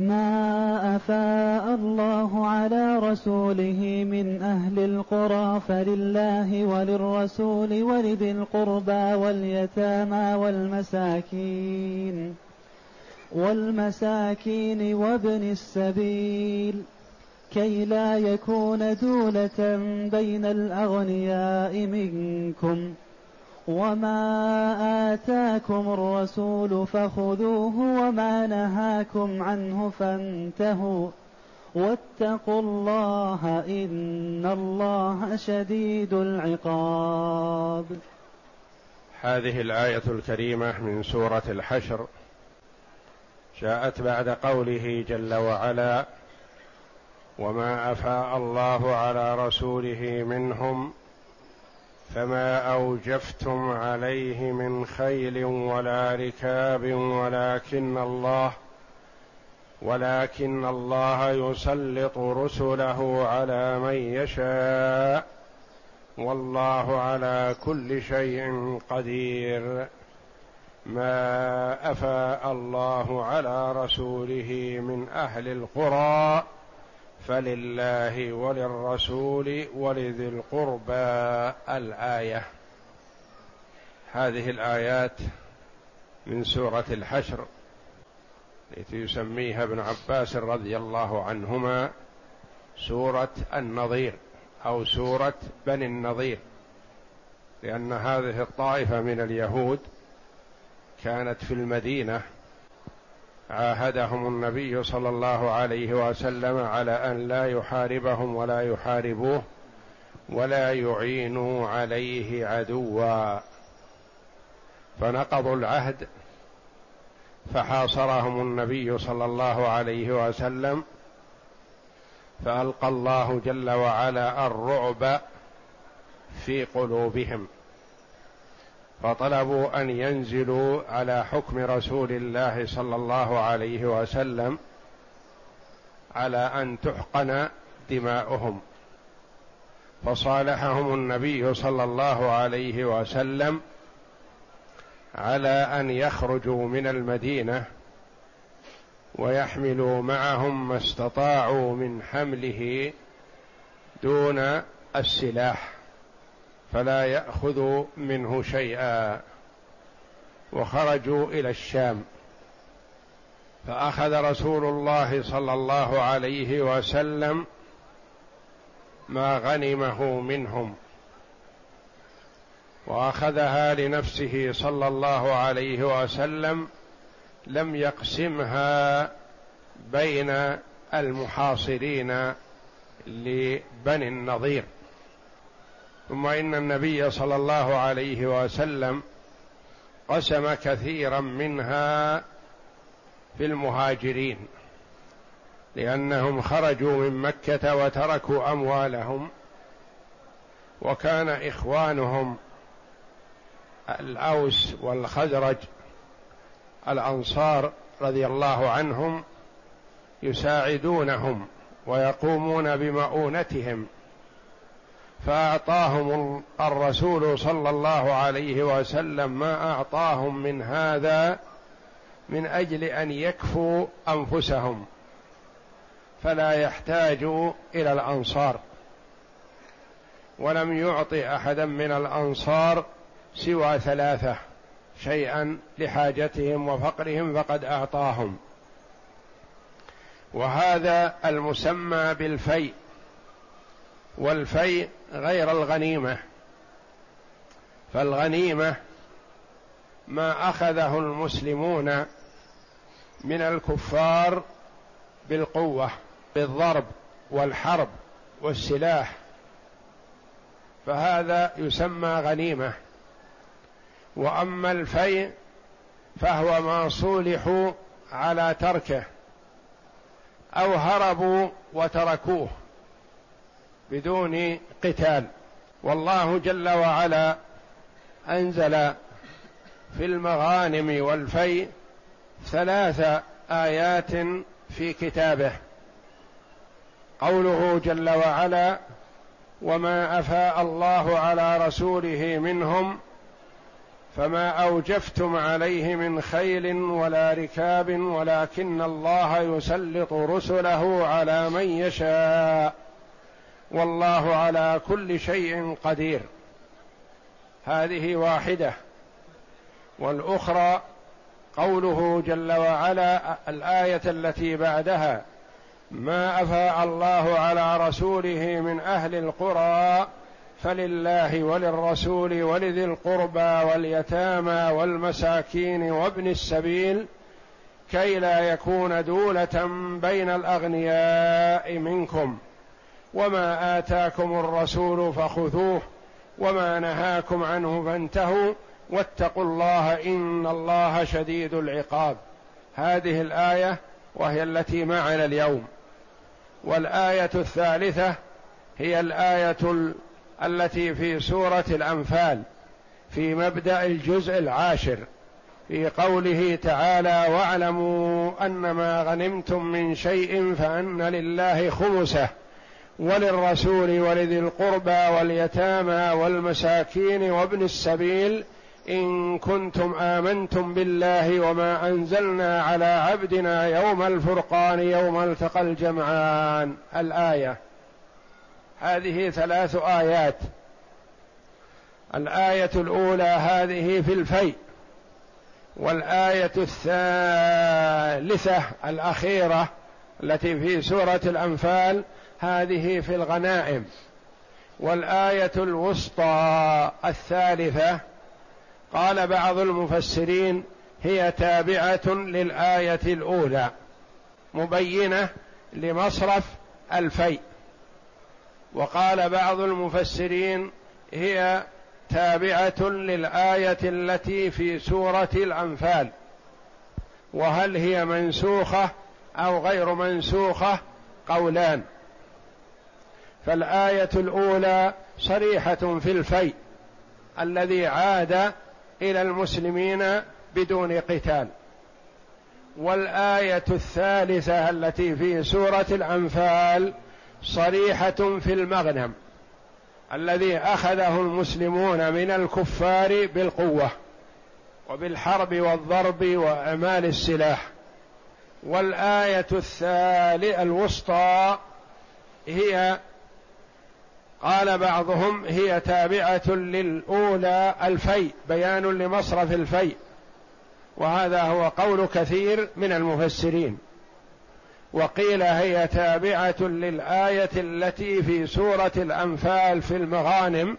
ما أفاء الله على رسوله من أهل القرى فلله وللرسول ولذي القربى واليتامى والمساكين والمساكين وابن السبيل كي لا يكون دولة بين الأغنياء منكم. وما آتاكم الرسول فخذوه وما نهاكم عنه فانتهوا واتقوا الله إن الله شديد العقاب. هذه الآية الكريمة من سورة الحشر. جاءت بعد قوله جل وعلا وما أفاء الله على رسوله منهم فما أوجفتم عليه من خيل ولا ركاب ولكن الله ولكن الله يسلط رسله على من يشاء والله على كل شيء قدير ما أفاء الله على رسوله من أهل القرى فلله وللرسول ولذي القربى الآية. هذه الآيات من سورة الحشر التي يسميها ابن عباس رضي الله عنهما سورة النظير أو سورة بني النظير لأن هذه الطائفة من اليهود كانت في المدينة عاهدهم النبي صلى الله عليه وسلم على أن لا يحاربهم ولا يحاربوه ولا يعينوا عليه عدوا. فنقضوا العهد فحاصرهم النبي صلى الله عليه وسلم فألقى الله جل وعلا الرعب في قلوبهم. فطلبوا أن ينزلوا على حكم رسول الله صلى الله عليه وسلم على أن تحقن دماؤهم. فصالحهم النبي صلى الله عليه وسلم على أن يخرجوا من المدينة ويحملوا معهم ما استطاعوا من حمله دون السلاح. فلا ياخذوا منه شيئا. وخرجوا إلى الشام. فأخذ رسول الله صلى الله عليه وسلم ما غنمه منهم. وأخذها لنفسه صلى الله عليه وسلم لم يقسمها بين المحاصرين لبني النضير ثم إن النبي صلى الله عليه وسلم قسم كثيرا منها في المهاجرين لأنهم خرجوا من مكة وتركوا أموالهم وكان إخوانهم الأوس والخزرج الأنصار رضي الله عنهم يساعدونهم ويقومون بمؤونتهم. فأعطاهم الرسول صلى الله عليه وسلم ما أعطاهم من هذا من أجل أن يكفوا أنفسهم فلا يحتاجوا إلى الأنصار. ولم يعطي أحدا من الأنصار سوى ثلاثة شيئا لحاجتهم وفقرهم فقد أعطاهم. وهذا المسمى بالفيء. والفيء غير الغنيمة. فالغنيمة ما أخذه المسلمون من الكفار بالقوة بالضرب والحرب والسلاح. فهذا يسمى غنيمة. وأما الفيء فهو ما صولحوا على تركه أو هربوا وتركوه. بدون قتال. والله جل وعلا أنزل في المغانم والفيء ثلاث آيات في كتابه. قوله جل وعلا وما أفاء الله على رسوله منهم فما أوجفتم عليه من خيل ولا ركاب ولكن الله يسلط رسله على من يشاء. والله على كل شيء قدير. هذه واحدة. والأخرى قوله جل وعلا الآية التي بعدها ما أفاء الله على رسوله من أهل القرى فلله وللرسول ولذي القربى واليتامى والمساكين وابن السبيل كي لا يكون دولة بين الأغنياء منكم. وما آتاكم الرسول فخذوه وما نهاكم عنه فانتهوا واتقوا الله إن الله شديد العقاب. هذه الآية وهي التي معنا اليوم. والآية الثالثة هي الآية التي في سورة الأنفال في مبدأ الجزء العاشر في قوله تعالى واعلموا أن ما غنمتم من شيء فأن لله خمسه وللرسول ولذي القربى واليتامى والمساكين وابن السبيل إن كنتم آمنتم بالله وما أنزلنا على عبدنا يوم الفرقان يوم التقى الجمعان. الآية. هذه ثلاث آيات. الآية الأولى هذه في الفيء. والآية الثالثة الأخيرة التي في سورة الأنفال هذه في الغنائم. والآية الوسطى الثالثة قال بعض المفسرين هي تابعة للآية الأولى مبينة لمصرف الفيء. وقال بعض المفسرين هي تابعة للآية التي في سورة الأنفال. وهل هي منسوخة أو غير منسوخة؟ قولان. فالآية الأولى صريحة في الفيء الذي عاد إلى المسلمين بدون قتال. والآية الثالثة التي في سورة الأنفال صريحة في المغنم الذي أخذه المسلمون من الكفار بالقوة وبالحرب والضرب وأعمال السلاح. والآية الثالثة الوسطى هي قال بعضهم هي تابعة للأولى الفيء بيان لمصرف الفيء. وهذا هو قول كثير من المفسرين. وقيل هي تابعة للآية التي في سورة الأنفال في المغانم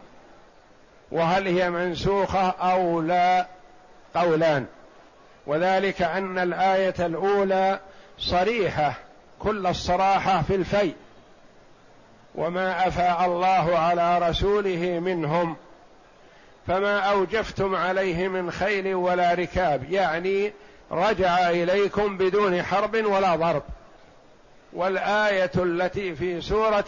وهل هي منسوخة أو لا؟ قولان. وذلك أن الآية الأولى صريحة كل الصراحة في الفيء. وما أفاء الله على رسوله منهم فما أوجفتم عليه من خيل ولا ركاب يعني رجع إليكم بدون حرب ولا ضرب. والآية التي في سورة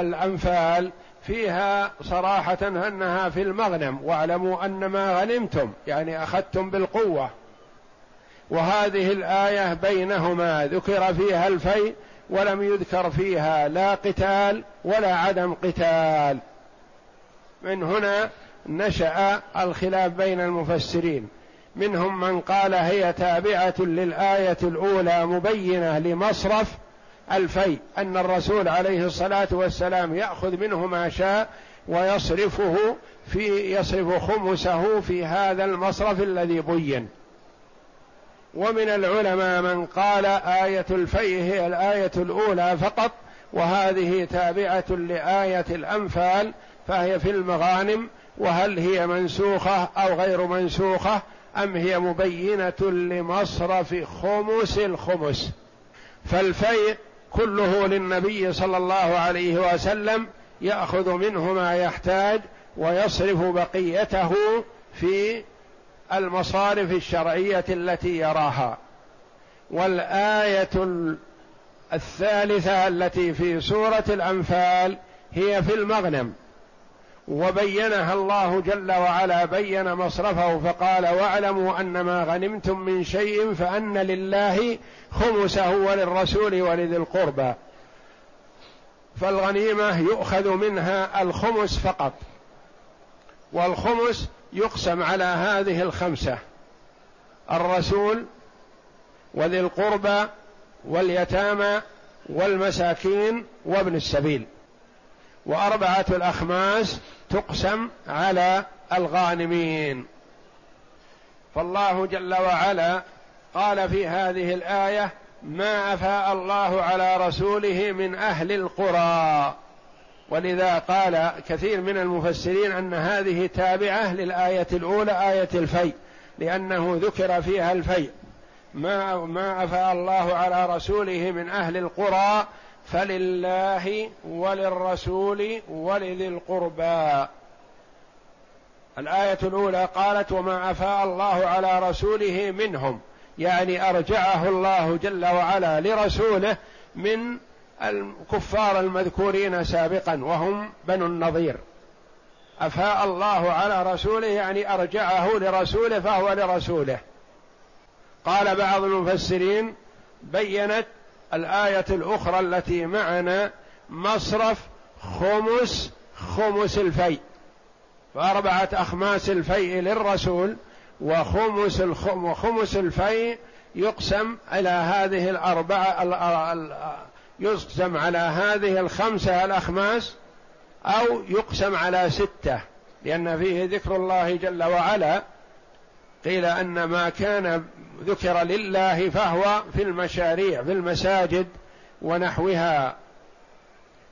الأنفال فيها صراحة أنها في المغنم واعلموا أن ما غنمتم يعني أخذتم بالقوة. وهذه الآية بينهما ذكر فيها الفيء ولم يذكر فيها لا قتال ولا عدم قتال. من هنا نشأ الخلاف بين المفسرين. منهم من قال هي تابعة للآية الأولى مبينة لمصرف الفيء أن الرسول عليه الصلاة والسلام يأخذ منه ما شاء ويصرفه في يصرف خمسه في هذا المصرف الذي بين. ومن العلماء من قال آية الفيء هي الآية الأولى فقط وهذه تابعة لآية الأنفال فهي في المغانم وهل هي منسوخة أو غير منسوخة أم هي مبينة لمصرف خمس الخمس. فالفيء كله للنبي صلى الله عليه وسلم يأخذ منه ما يحتاج ويصرف بقيته في المصارف الشرعية التي يراها والآية الثالثة التي في سورة الأنفال هي في المغنم وبينها الله جل وعلا بين مصرفه فقال واعلموا أن ما غنمتم من شيء فأن لله خمسه وللرسول ولذي القربى فالغنيمة يؤخذ منها الخمس فقط والخمس يقسم على هذه الخمسة الرسول وذي القربى واليتامى والمساكين وابن السبيل. وأربعة الأخماس تقسم على الغانمين. فالله جل وعلا قال في هذه الآية ما أفاء الله على رسوله من أهل القرى ولذا قال كثير من المفسرين أن هذه تابعة للآية الأولى آية الفيء لأنه ذكر فيها الفيء. ما ما أفاء الله على رسوله من أهل القرى فلله وللرسول ولذي القربى. الآية الأولى قالت وما أفاء الله على رسوله منهم. يعني أرجعه الله جل وعلا لرسوله من الكفار المذكورين سابقا وهم بنو النضير. أفاء الله على رسوله يعني أرجعه لرسوله فهو لرسوله. قال بعض المفسرين بينت الآية الأخرى التي معنا مصرف خمس خمس الفيء. فاربعه أخماس الفيء للرسول وخمس وخمس الفيء يقسم على هذه الأربعة يقسم على هذه الخمسة الأخماس أو يقسم على ستة لأن فيه ذكر الله جل وعلا قيل أن ما كان ذكر لله فهو في المشاريع في المساجد ونحوها.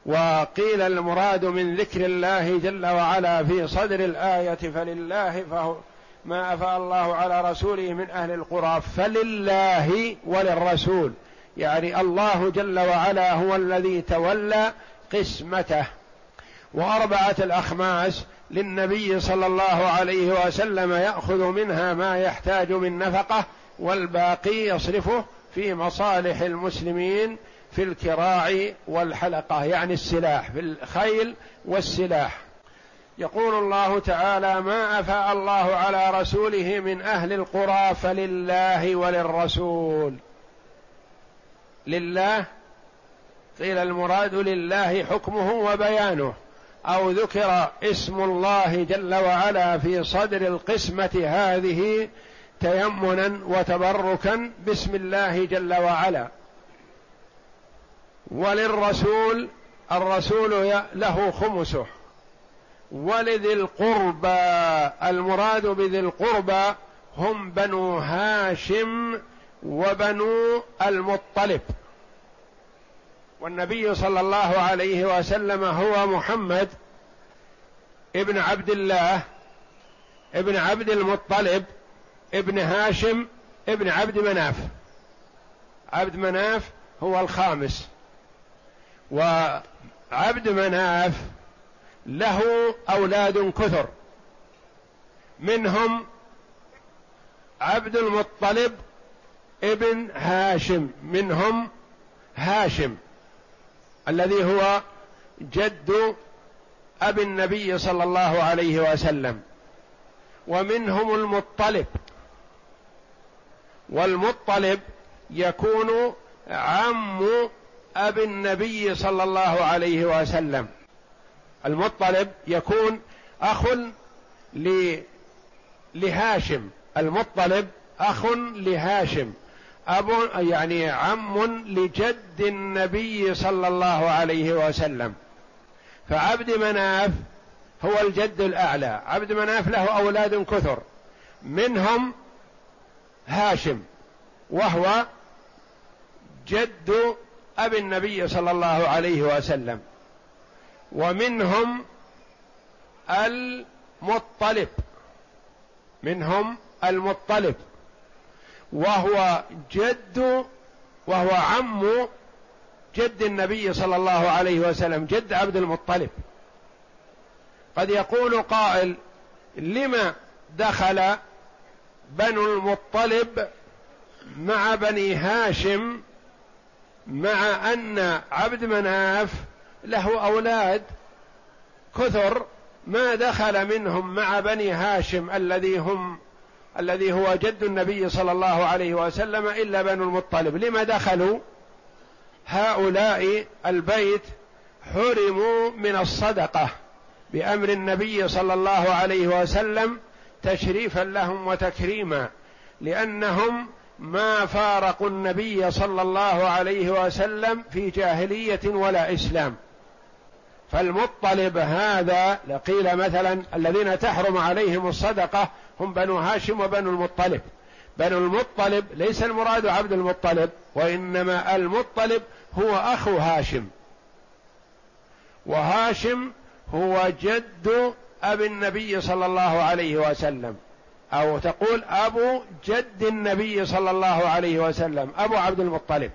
وقيل المراد من ذكر الله جل وعلا في صدر الآية فلله فهو ما أفاء الله على رسوله من أهل القرى فلله وللرسول. يعني الله جل وعلا هو الذي تولى قسمته. وأربعة الأخماس للنبي صلى الله عليه وسلم يأخذ منها ما يحتاج من نفقة والباقي يصرفه في مصالح المسلمين في الكراع والحلقة يعني السلاح في الخيل والسلاح. يقول الله تعالى ما أفاء الله على رسوله من أهل القرى فلله وللرسول. لله قيل المراد لله حكمه وبيانه أو ذكر اسم الله جل وعلا في صدر القسمة هذه تيمنا وتبركا باسم الله جل وعلا. وللرسول الرسول له خمسه. ولذي القربى المراد بذي القربى هم بنو هاشم وبنو المطلب. والنبي صلى الله عليه وسلم هو محمد ابن عبد الله ابن عبد المطلب ابن هاشم ابن عبد مناف. عبد مناف هو الخامس. وعبد مناف له أولاد كثر. منهم عبد المطلب ابن هاشم منهم هاشم الذي هو جد أبي النبي صلى الله عليه وسلم ومنهم المطلب. والمطلب يكون عم أبي النبي صلى الله عليه وسلم. المطلب يكون أخ لهاشم. المطلب أخ لهاشم. أب يعني عم لجد النبي صلى الله عليه وسلم. فعبد مناف هو الجد الأعلى. عبد مناف له أولاد كثر. منهم هاشم وهو جد أبي النبي صلى الله عليه وسلم. ومنهم المطلب. منهم المطلب. وهو جد وهو عم جد النبي صلى الله عليه وسلم جد عبد المطلب. قد يقول قائل لما دخل بنو المطلب مع بني هاشم مع أن عبد مناف له أولاد؟ كثر ما دخل منهم مع بني هاشم الذي هم الذي هو جد النبي صلى الله عليه وسلم إلا بنو المطلب. لما دخلوا هؤلاء البيت حرموا من الصدقة بأمر النبي صلى الله عليه وسلم تشريفا لهم وتكريما لأنهم ما فارقوا النبي صلى الله عليه وسلم في جاهلية ولا إسلام. فالمطلب هذا لقيل مثلا الذين تحرم عليهم الصدقة هم بنو هاشم وبنو المطلب. بنو المطلب ليس المراد عبد المطلب وإنما المطلب هو أخو هاشم. وهاشم هو جد ابي النبي صلى الله عليه وسلم. أو تقول أبو جد النبي صلى الله عليه وسلم أبو عبد المطلب.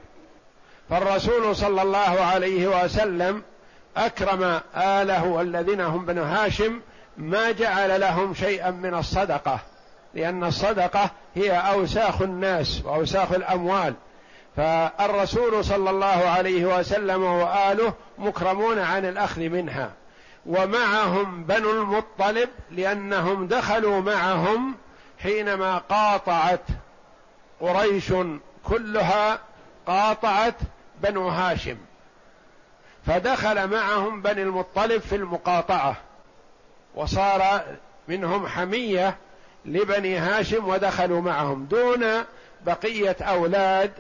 فالرسول صلى الله عليه وسلم أكرم آله الذين هم بنو هاشم ما جعل لهم شيئا من الصدقة لأن الصدقة هي أوساخ الناس وأوساخ الأموال. فالرسول صلى الله عليه وسلم وآله مكرمون عن الأخذ منها. ومعهم بنو المطلب لأنهم دخلوا معهم حينما قاطعت قريش كلها قاطعت بنو هاشم. فدخل معهم بني المطلب في المقاطعة. وصار منهم حمية لبني هاشم ودخلوا معهم دون بقية أولاد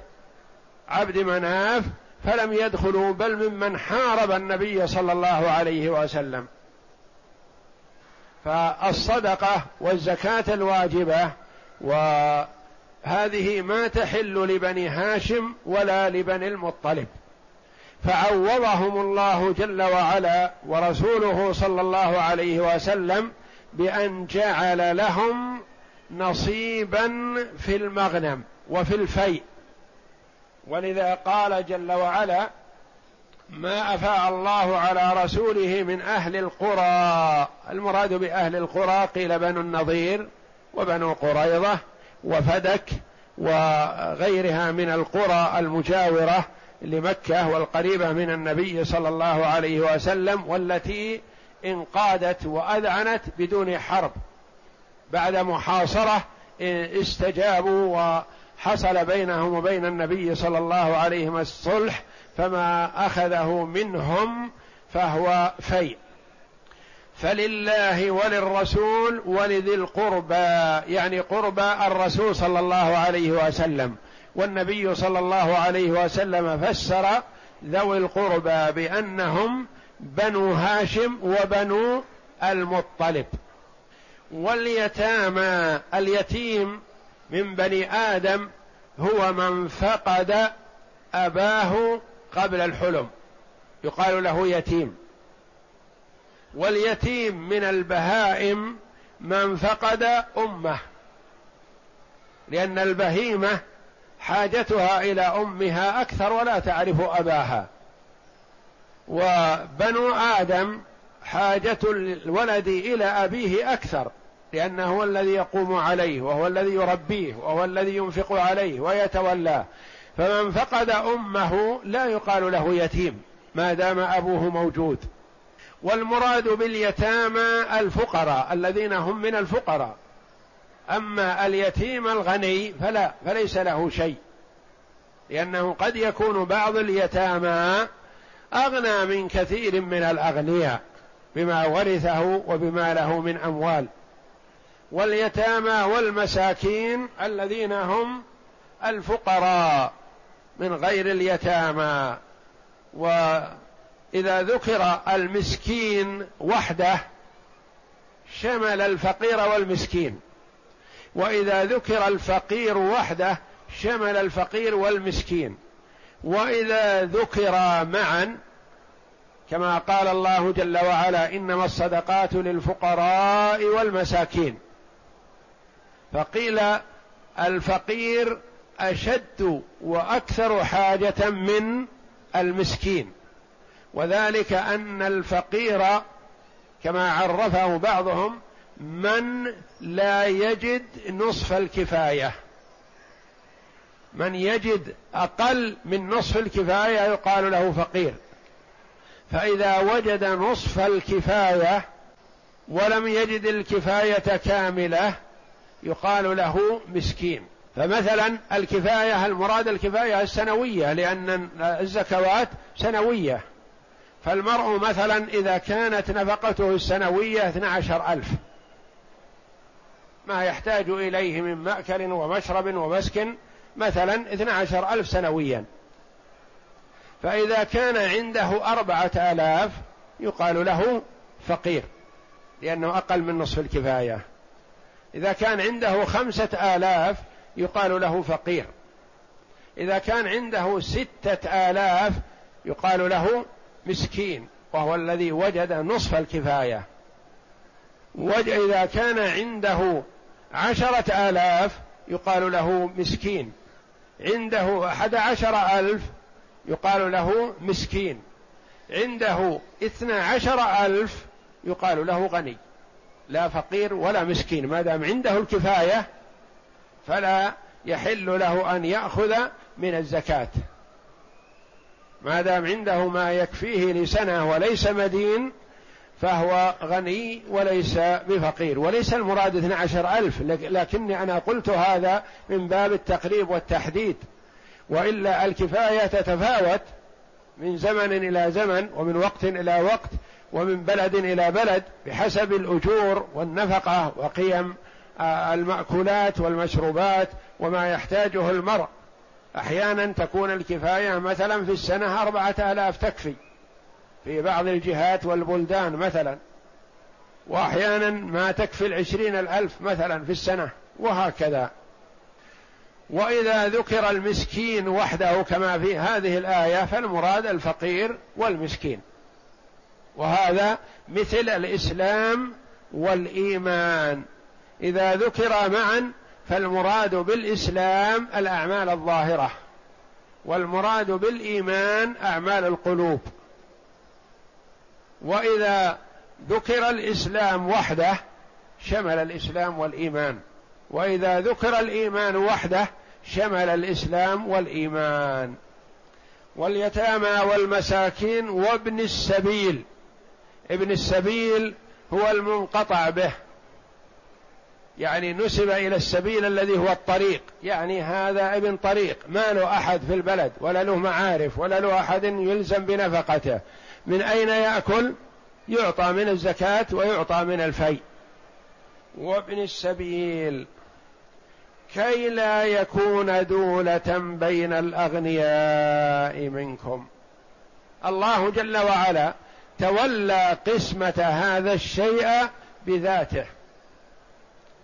عبد مناف فلم يدخلوا بل ممن حارب النبي صلى الله عليه وسلم. فالصدقة والزكاة الواجبة وهذه ما تحل لبني هاشم ولا لبني المطلب. فعوضهم الله جل وعلا ورسوله صلى الله عليه وسلم بأن جعل لهم نصيبا في المغنم وفي الفيء. ولذا قال جل وعلا ما أفاء الله على رسوله من أهل القرى. المراد بأهل القرى قيل بنو النضير وبنو قريضه وفدك وغيرها من القرى المجاورة لمكة والقريبة من النبي صلى الله عليه وسلم والتي انقادت وأذعنت بدون حرب. بعد محاصرة استجابوا وحصل بينهم وبين النبي صلى الله عليه وسلم الصلح فما أخذه منهم فهو فيء. فلله وللرسول ولذي القربى يعني قربى الرسول صلى الله عليه وسلم. والنبي صلى الله عليه وسلم فسر ذوي القربى بأنهم بنو هاشم وبنو المطلب. واليتامى اليتيم من بني آدم هو من فقد أباه قبل الحلم. يقال له يتيم. واليتيم من البهائم من فقد أمه. لأن البهيمة حاجتها إلى أمها أكثر ولا تعرف أباها. وبنو آدم حاجة الولد إلى أبيه أكثر لأنه هو الذي يقوم عليه وهو الذي يربيه وهو الذي ينفق عليه ويتولاه. فمن فقد أمه لا يقال له يتيم ما دام أبوه موجود. والمراد باليتامى الفقراء الذين هم من الفقراء. أما اليتيم الغني فلا فليس له شيء. لأنه قد يكون بعض اليتامى أغنى من كثير من الأغنياء بما ورثه وبما له من أموال. واليتامى والمساكين الذين هم الفقراء من غير اليتامى. وإذا ذكر المسكين وحده شمل الفقير والمسكين. وإذا ذكر الفقير وحده شمل الفقير والمسكين. وإذا ذكر معا كما قال الله جل وعلا إنما الصدقات للفقراء والمساكين. فقيل الفقير أشد وأكثر حاجة من المسكين. وذلك أن الفقير كما عرفه بعضهم من لا يجد نصف الكفاية. من يجد أقل من نصف الكفاية يقال له فقير. فإذا وجد نصف الكفاية ولم يجد الكفاية كاملة يقال له مسكين. فمثلا الكفاية المراد الكفاية السنوية؟ لأن الزكوات سنوية. فالمرء مثلا إذا كانت نفقته السنوية 12 ألف. ما يحتاج إليه من مأكل ومشرب ومسكن مثلا 12 ألف سنويا. فإذا كان عنده أربعة آلاف يقال له فقير لأنه أقل من نصف الكفاية. إذا كان عنده خمسة آلاف يقال له فقير. إذا كان عنده ستة آلاف يقال له مسكين وهو الذي وجد نصف الكفاية. وإذا كان عنده عشرة آلاف يقال له مسكين. عنده أحد عشر ألف يقال له مسكين. عنده اثنا عشر ألف يقال له غني. لا فقير ولا مسكين. ما دام عنده الكفاية فلا يحل له أن يأخذ من الزكاة. ما دام عنده ما يكفيه لسنة وليس مدين فهو غني وليس بفقير وليس المراد 12 ألف لكني أنا قلت هذا من باب التقريب والتحديد. وإلا الكفاية تتفاوت من زمن إلى زمن ومن وقت إلى وقت ومن بلد إلى بلد بحسب الأجور والنفقة وقيم آه، المأكولات والمشروبات وما يحتاجه المرء. أحيانا تكون الكفاية مثلا في السنة أربعة آلاف تكفي. في بعض الجهات والبلدان مثلا. وأحيانا ما تكفي العشرين الألف مثلا في السنة وهكذا. وإذا ذكر المسكين وحده كما في هذه الآية فالمراد الفقير والمسكين. وهذا مثل الإسلام والإيمان. إذا ذكر معا فالمراد بالإسلام الأعمال الظاهرة والمراد بالإيمان أعمال القلوب. وإذا ذكر الإسلام وحده شمل الإسلام والإيمان. وإذا ذكر الإيمان وحده شمل الإسلام والإيمان. واليتامى والمساكين وابن السبيل. ابن السبيل هو المنقطع به. يعني نسب إلى السبيل الذي هو الطريق. يعني هذا ابن طريق. ما له أحد في البلد ولا له معارف ولا له أحد يلزم بنفقته. من أين يأكل؟ يعطى من الزكاة ويعطى من الفي. وابن السبيل كي لا يكون دولة بين الأغنياء منكم. الله جل وعلا تولى قسمة هذا الشيء بذاته.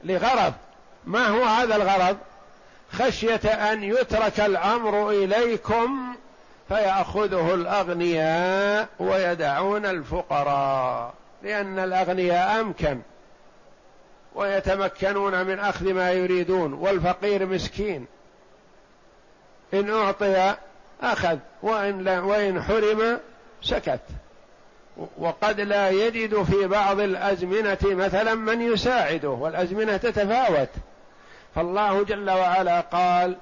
لغرض ما هو هذا الغرض؟ خشية أن يترك الأمر إليكم فيأخذه الأغنياء ويدعون الفقراء لأن الأغنياء أمكن ويتمكنون من أخذ ما يريدون والفقير مسكين. إن أعطي أخذ وإن, لا وإن حرم سكت. وقد لا يجد في بعض الأزمنة مثلا من يساعده والأزمنة تتفاوت. فالله جل وعلا قال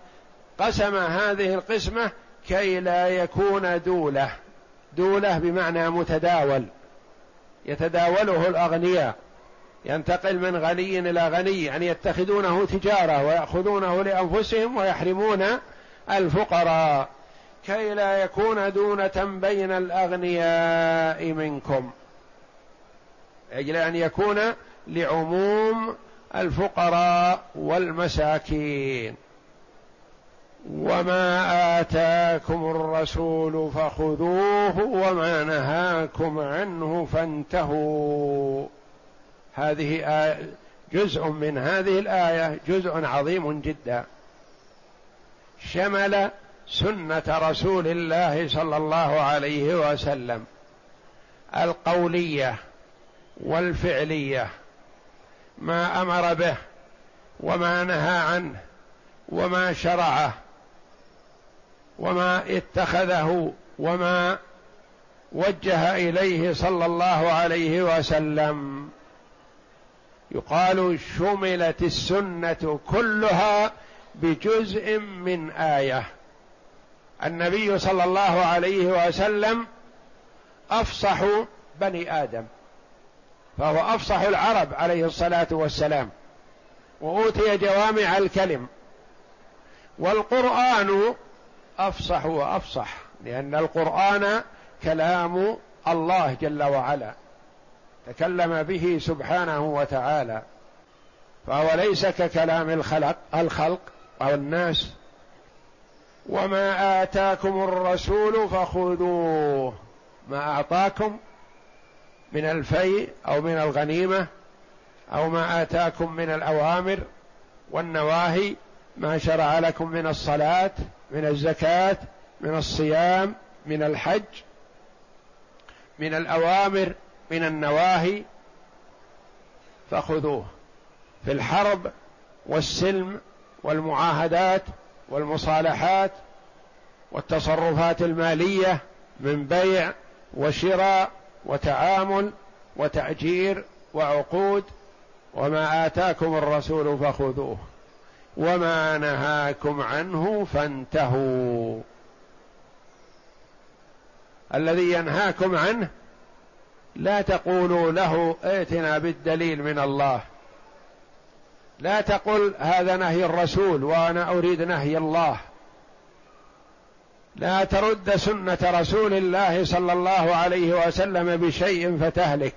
قسم هذه القسمة كي لا يكون دولة. دولة بمعنى متداول. يتداوله الأغنياء. ينتقل من غني إلى غني يعني يتخذونه تجارة ويأخذونه لأنفسهم ويحرمون الفقراء. كي لا يكون دونه بين الأغنياء منكم. أجل أن يكون لعموم الفقراء والمساكين. وما اتاكم الرسول فخذوه وما نهاكم عنه فانتهوا. هذه آية جزء من هذه الآية جزء عظيم جدا. شمل سنة رسول الله صلى الله عليه وسلم. القولية والفعلية. ما أمر به وما نهى عنه وما شرعه. وما اتخذه وما وجه إليه صلى الله عليه وسلم. يقال شملت السنة كلها بجزء من آية. النبي صلى الله عليه وسلم أفصح بني آدم فهو أفصح العرب عليه الصلاة والسلام وأوتي جوامع الكلم. والقرآن أفصح وأفصح لأن القرآن كلام الله جل وعلا تكلم به سبحانه وتعالى. فهو ليس ككلام الخلق الخلق أو الناس. وما آتاكم الرسول فخذوه ما أعطاكم من الفيء أو من الغنيمة أو ما آتاكم من الأوامر والنواهي ما شرع لكم من الصلاة. من الزكاة من الصيام من الحج من الأوامر من النواهي فخذوه. في الحرب والسلم والمعاهدات والمصالحات والتصرفات المالية من بيع وشراء وتعامل وتأجير وعقود وما آتاكم الرسول فخذوه. وما نهاكم عنه فانتهوا. الذي ينهاكم عنه لا تقولوا له ائتنا بالدليل من الله. لا تقل هذا نهي الرسول وأنا أريد نهي الله. لا ترد سنة رسول الله صلى الله عليه وسلم بشيء فتهلك.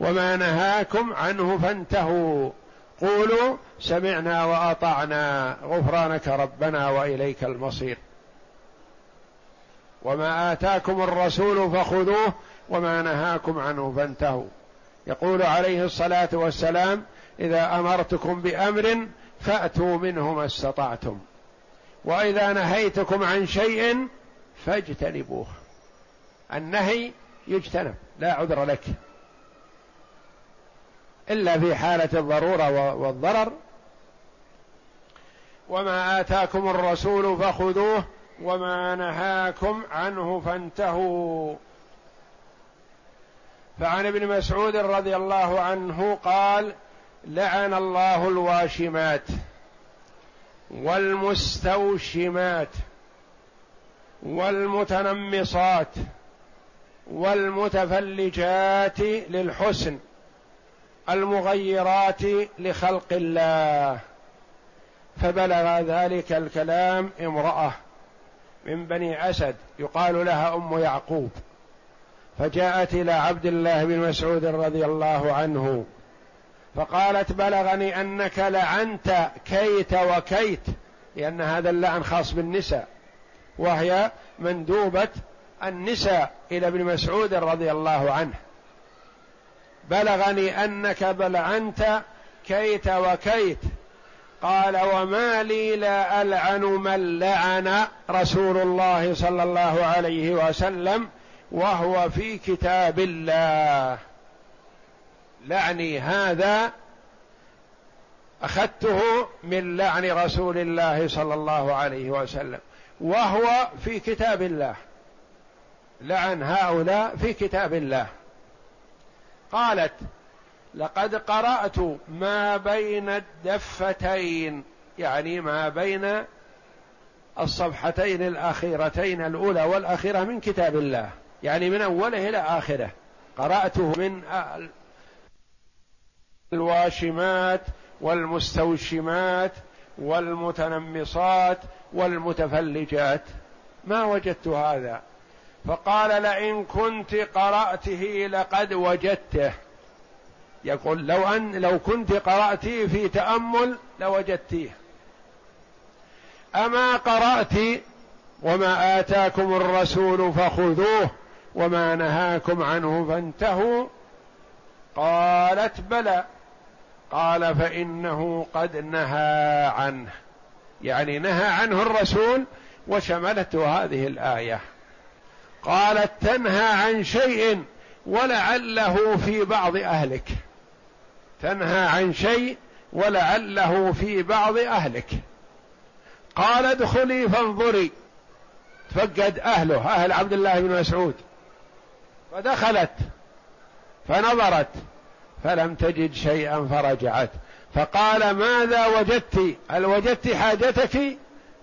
وما نهاكم عنه فانتهوا. قولوا سمعنا وأطعنا غفرانك ربنا وإليك المصير. وما آتاكم الرسول فخذوه وما نهاكم عنه فانتهوا. يقول عليه الصلاة والسلام إذا أمرتكم بأمر فأتوا منه ما استطعتم. وإذا نهيتكم عن شيء فاجتنبوه. النهي يجتنب لا عذر لك. إلا في حالة الضرورة والضرر. وما آتاكم الرسول فخذوه وما نهاكم عنه فانتهوا. فعن ابن مسعود رضي الله عنه قال لعن الله الواشمات والمستوشمات والمتنمصات والمتفلجات للحسن. المغيرات لخلق الله. فبلغ ذلك الكلام امرأة من بني أسد يقال لها أم يعقوب. فجاءت إلى عبد الله بن مسعود رضي الله عنه فقالت بلغني أنك لعنت كيت وكيت لأن هذا اللعن خاص بالنساء وهي مندوبة النساء إلى ابن مسعود رضي الله عنه. بلغني أنك بلعنت كيت وكيت. قال وما لي لا ألعن من لعن رسول الله صلى الله عليه وسلم وهو في كتاب الله. لعني هذا أخذته من لعن رسول الله صلى الله عليه وسلم وهو في كتاب الله. لعن هؤلاء في كتاب الله. قالت لقد قرأت ما بين الدفتين. يعني ما بين الصفحتين الأخيرتين الأولى والأخيرة من كتاب الله. يعني من أوله إلى آخره. قرأته من الواشمات والمستوشمات والمتنمصات والمتفلجات. ما وجدت هذا؟ فقال لئن كنت قرأته لقد وجدته. يقول لو أن لو كنت قراتيه في تأمل لوجدتيه. أما قرأت وما آتاكم الرسول فخذوه وما نهاكم عنه فانتهوا. قالت بلى. قال فإنه قد نهى عنه. يعني نهى عنه الرسول وشملته هذه الآية. قالت تنهى عن شيء ولعله في بعض أهلك. تنهى عن شيء ولعله في بعض أهلك. قال ادخلي فانظري. تفقد أهله أهل عبد الله بن مسعود. فدخلت فنظرت فلم تجد شيئا فرجعت. فقال ماذا وجدت؟ هل وجدت حاجتك؟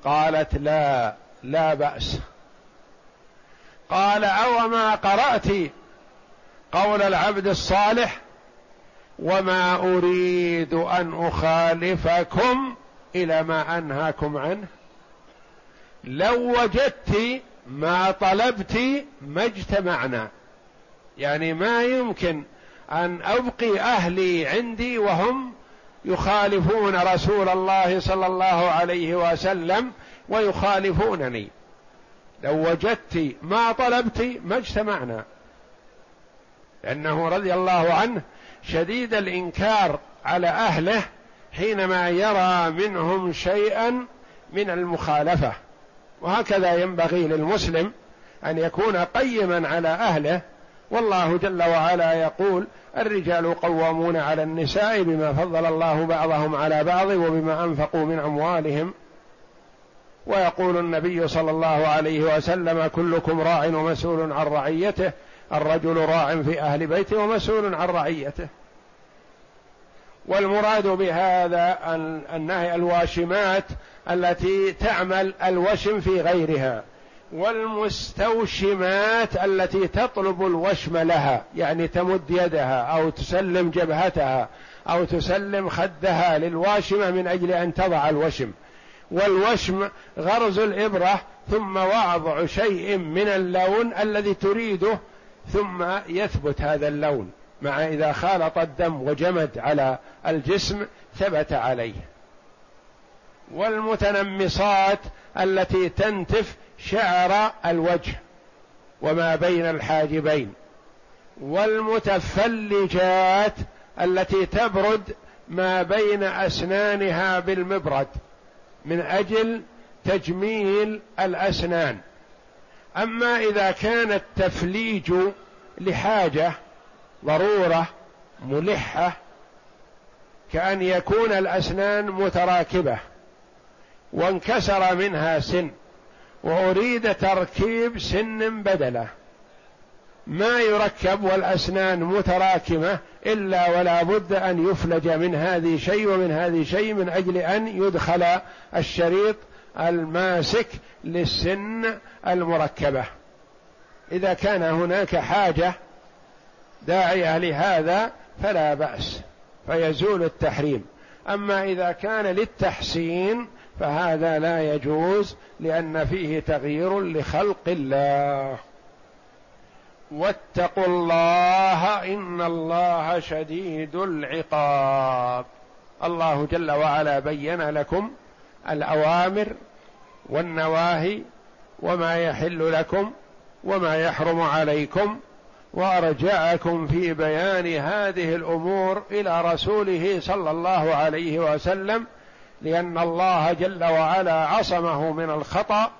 قالت لا لا بأس. قال أو ما قرأت قول العبد الصالح وما أريد أن أخالفكم إلى ما أنهاكم عنه. لو وجدت ما طلبت ما اجتمعنا. يعني ما يمكن أن أبقي أهلي عندي وهم يخالفون رسول الله صلى الله عليه وسلم ويخالفونني. لو وجدت ما طلبت ما اجتمعنا. لأنه رضي الله عنه شديد الإنكار على أهله حينما يرى منهم شيئا من المخالفة. وهكذا ينبغي للمسلم أن يكون قيما على أهله. والله جل وعلا يقول الرجال قوامون على النساء بما فضل الله بعضهم على بعض وبما أنفقوا من أموالهم. ويقول النبي صلى الله عليه وسلم كلكم راع ومسؤول عن رعيته الرجل راع في أهل بيته ومسؤول عن رعيته. والمراد بهذا النهي الواشمات التي تعمل الوشم في غيرها والمستوشمات التي تطلب الوشم لها يعني تمد يدها أو تسلم جبهتها أو تسلم خدها للواشمة من أجل أن تضع الوشم. والوشم غرز الإبرة ثم وضع شيء من اللون الذي تريده ثم يثبت هذا اللون مع إذا خالط الدم وجمد على الجسم ثبت عليه. والمتنمصات التي تنتف شعر الوجه وما بين الحاجبين. والمتفلجات التي تبرد ما بين أسنانها بالمبرد. من أجل تجميل الأسنان. أما إذا كان التفليج لحاجة ضرورة ملحة كأن يكون الأسنان متراكبة وانكسر منها سن وأريد تركيب سن بدلة. ما يركب والأسنان متراكمة إلا ولا بد أن يفلج من هذه شيء ومن هذه شيء من أجل أن يدخل الشريط الماسك للسن المركبة. إذا كان هناك حاجة داعية لهذا فلا بأس فيزول التحريم. أما إذا كان للتحسين فهذا لا يجوز لأن فيه تغيير لخلق الله. واتقوا الله إن الله شديد العقاب. الله جل وعلا بين لكم الأوامر والنواهي وما يحل لكم وما يحرم عليكم وأرجعكم في بيان هذه الأمور إلى رسوله صلى الله عليه وسلم لأن الله جل وعلا عصمه من الخطأ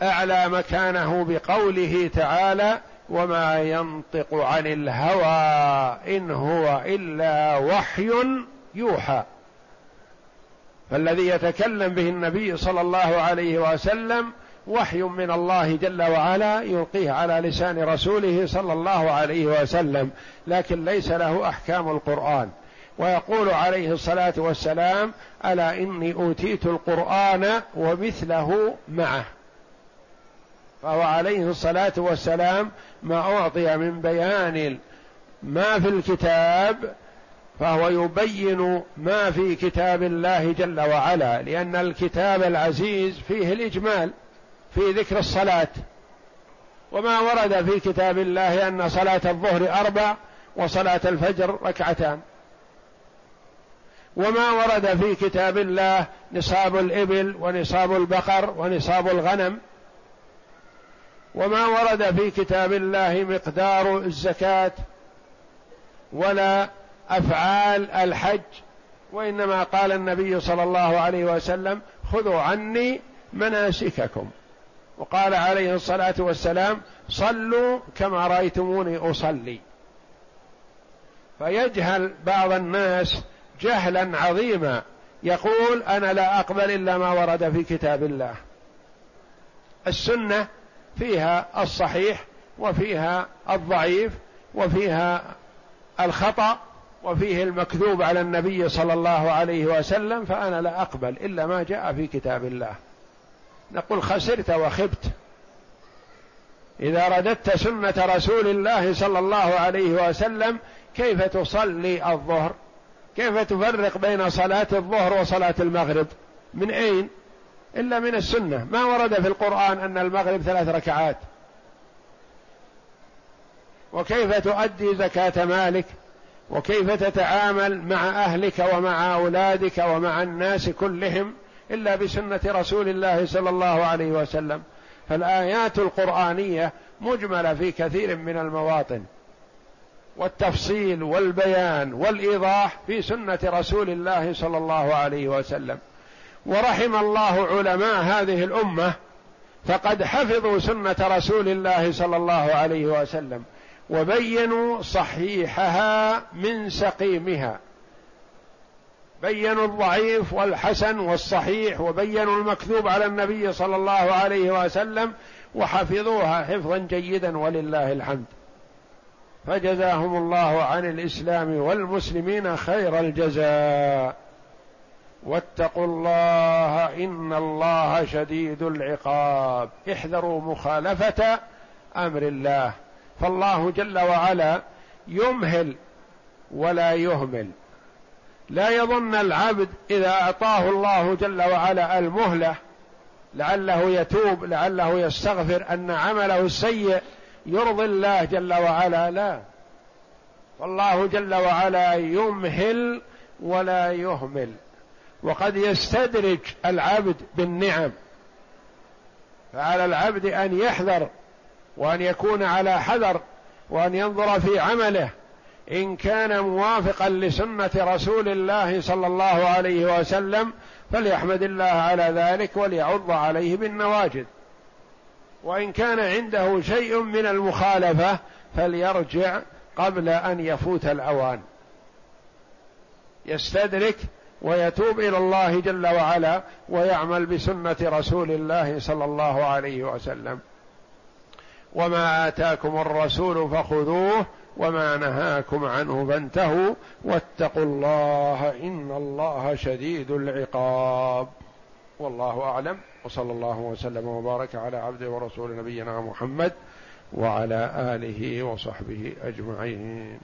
واعلى مكانه بقوله تعالى وما ينطق عن الهوى إن هو إلا وحي يوحى. فالذي يتكلم به النبي صلى الله عليه وسلم وحي من الله جل وعلا يلقيه على لسان رسوله صلى الله عليه وسلم لكن ليس له أحكام القرآن. ويقول عليه الصلاة والسلام ألا إني أوتيت القرآن ومثله معه؟ فهو عليه الصلاة والسلام ما أعطي من بيان ما في الكتاب فهو يبين ما في كتاب الله جل وعلا لأن الكتاب العزيز فيه الإجمال في ذكر الصلاة. وما ورد في كتاب الله أن صلاة الظهر أربع وصلاة الفجر ركعتان. وما ورد في كتاب الله نصاب الإبل ونصاب البقر ونصاب الغنم وما ورد في كتاب الله مقدار الزكاة ولا أفعال الحج وإنما قال النبي صلى الله عليه وسلم خذوا عني مناسككم. وقال عليه الصلاة والسلام صلوا كما رأيتموني أصلي. فيجهل بعض الناس جهلا عظيما يقول أنا لا أقبل إلا ما ورد في كتاب الله. السنة فيها الصحيح وفيها الضعيف وفيها الخطأ وفيه المكذوب على النبي صلى الله عليه وسلم فأنا لا أقبل إلا ما جاء في كتاب الله. نقول خسرت وخبت. إذا رددت سنة رسول الله صلى الله عليه وسلم كيف تصلي الظهر؟ كيف تفرق بين صلاة الظهر وصلاة المغرب؟ من أين؟ إلا من السنة. ما ورد في القرآن أن المغرب ثلاث ركعات. وكيف تؤدي زكاة مالك؟ وكيف تتعامل مع أهلك ومع أولادك ومع الناس كلهم إلا بسنة رسول الله صلى الله عليه وسلم؟ فالآيات القرآنية مجملة في كثير من المواطن. والتفصيل والبيان والإيضاح في سنة رسول الله صلى الله عليه وسلم. ورحم الله علماء هذه الأمة فقد حفظوا سنة رسول الله صلى الله عليه وسلم وبينوا صحيحها من سقيمها. بينوا الضعيف والحسن والصحيح وبينوا المكذوب على النبي صلى الله عليه وسلم وحفظوها حفظا جيدا ولله الحمد. فجزاهم الله عن الإسلام والمسلمين خير الجزاء. واتقوا الله إن الله شديد العقاب. احذروا مخالفة أمر الله. فالله جل وعلا يمهل ولا يهمل. لا يظن العبد إذا أعطاه الله جل وعلا المهلة لعله يتوب لعله يستغفر أن عمله السيء يرضي الله جل وعلا. لا. والله جل وعلا يمهل ولا يهمل. وقد يستدرج العبد بالنعم. فعلى العبد أن يحذر وأن يكون على حذر وأن ينظر في عمله إن كان موافقا لسنة رسول الله صلى الله عليه وسلم فليحمد الله على ذلك وليعض عليه بالنواجذ. وإن كان عنده شيء من المخالفة فليرجع قبل أن يفوت الأوان. يستدرك ويتوب إلى الله جل وعلا ويعمل بسنة رسول الله صلى الله عليه وسلم. وما آتاكم الرسول فخذوه وما نهاكم عنه فانتهوا واتقوا الله إن الله شديد العقاب. والله أعلم. وصلى الله وسلم وبارك على عبده ورسول نبينا محمد وعلى آله وصحبه أجمعين.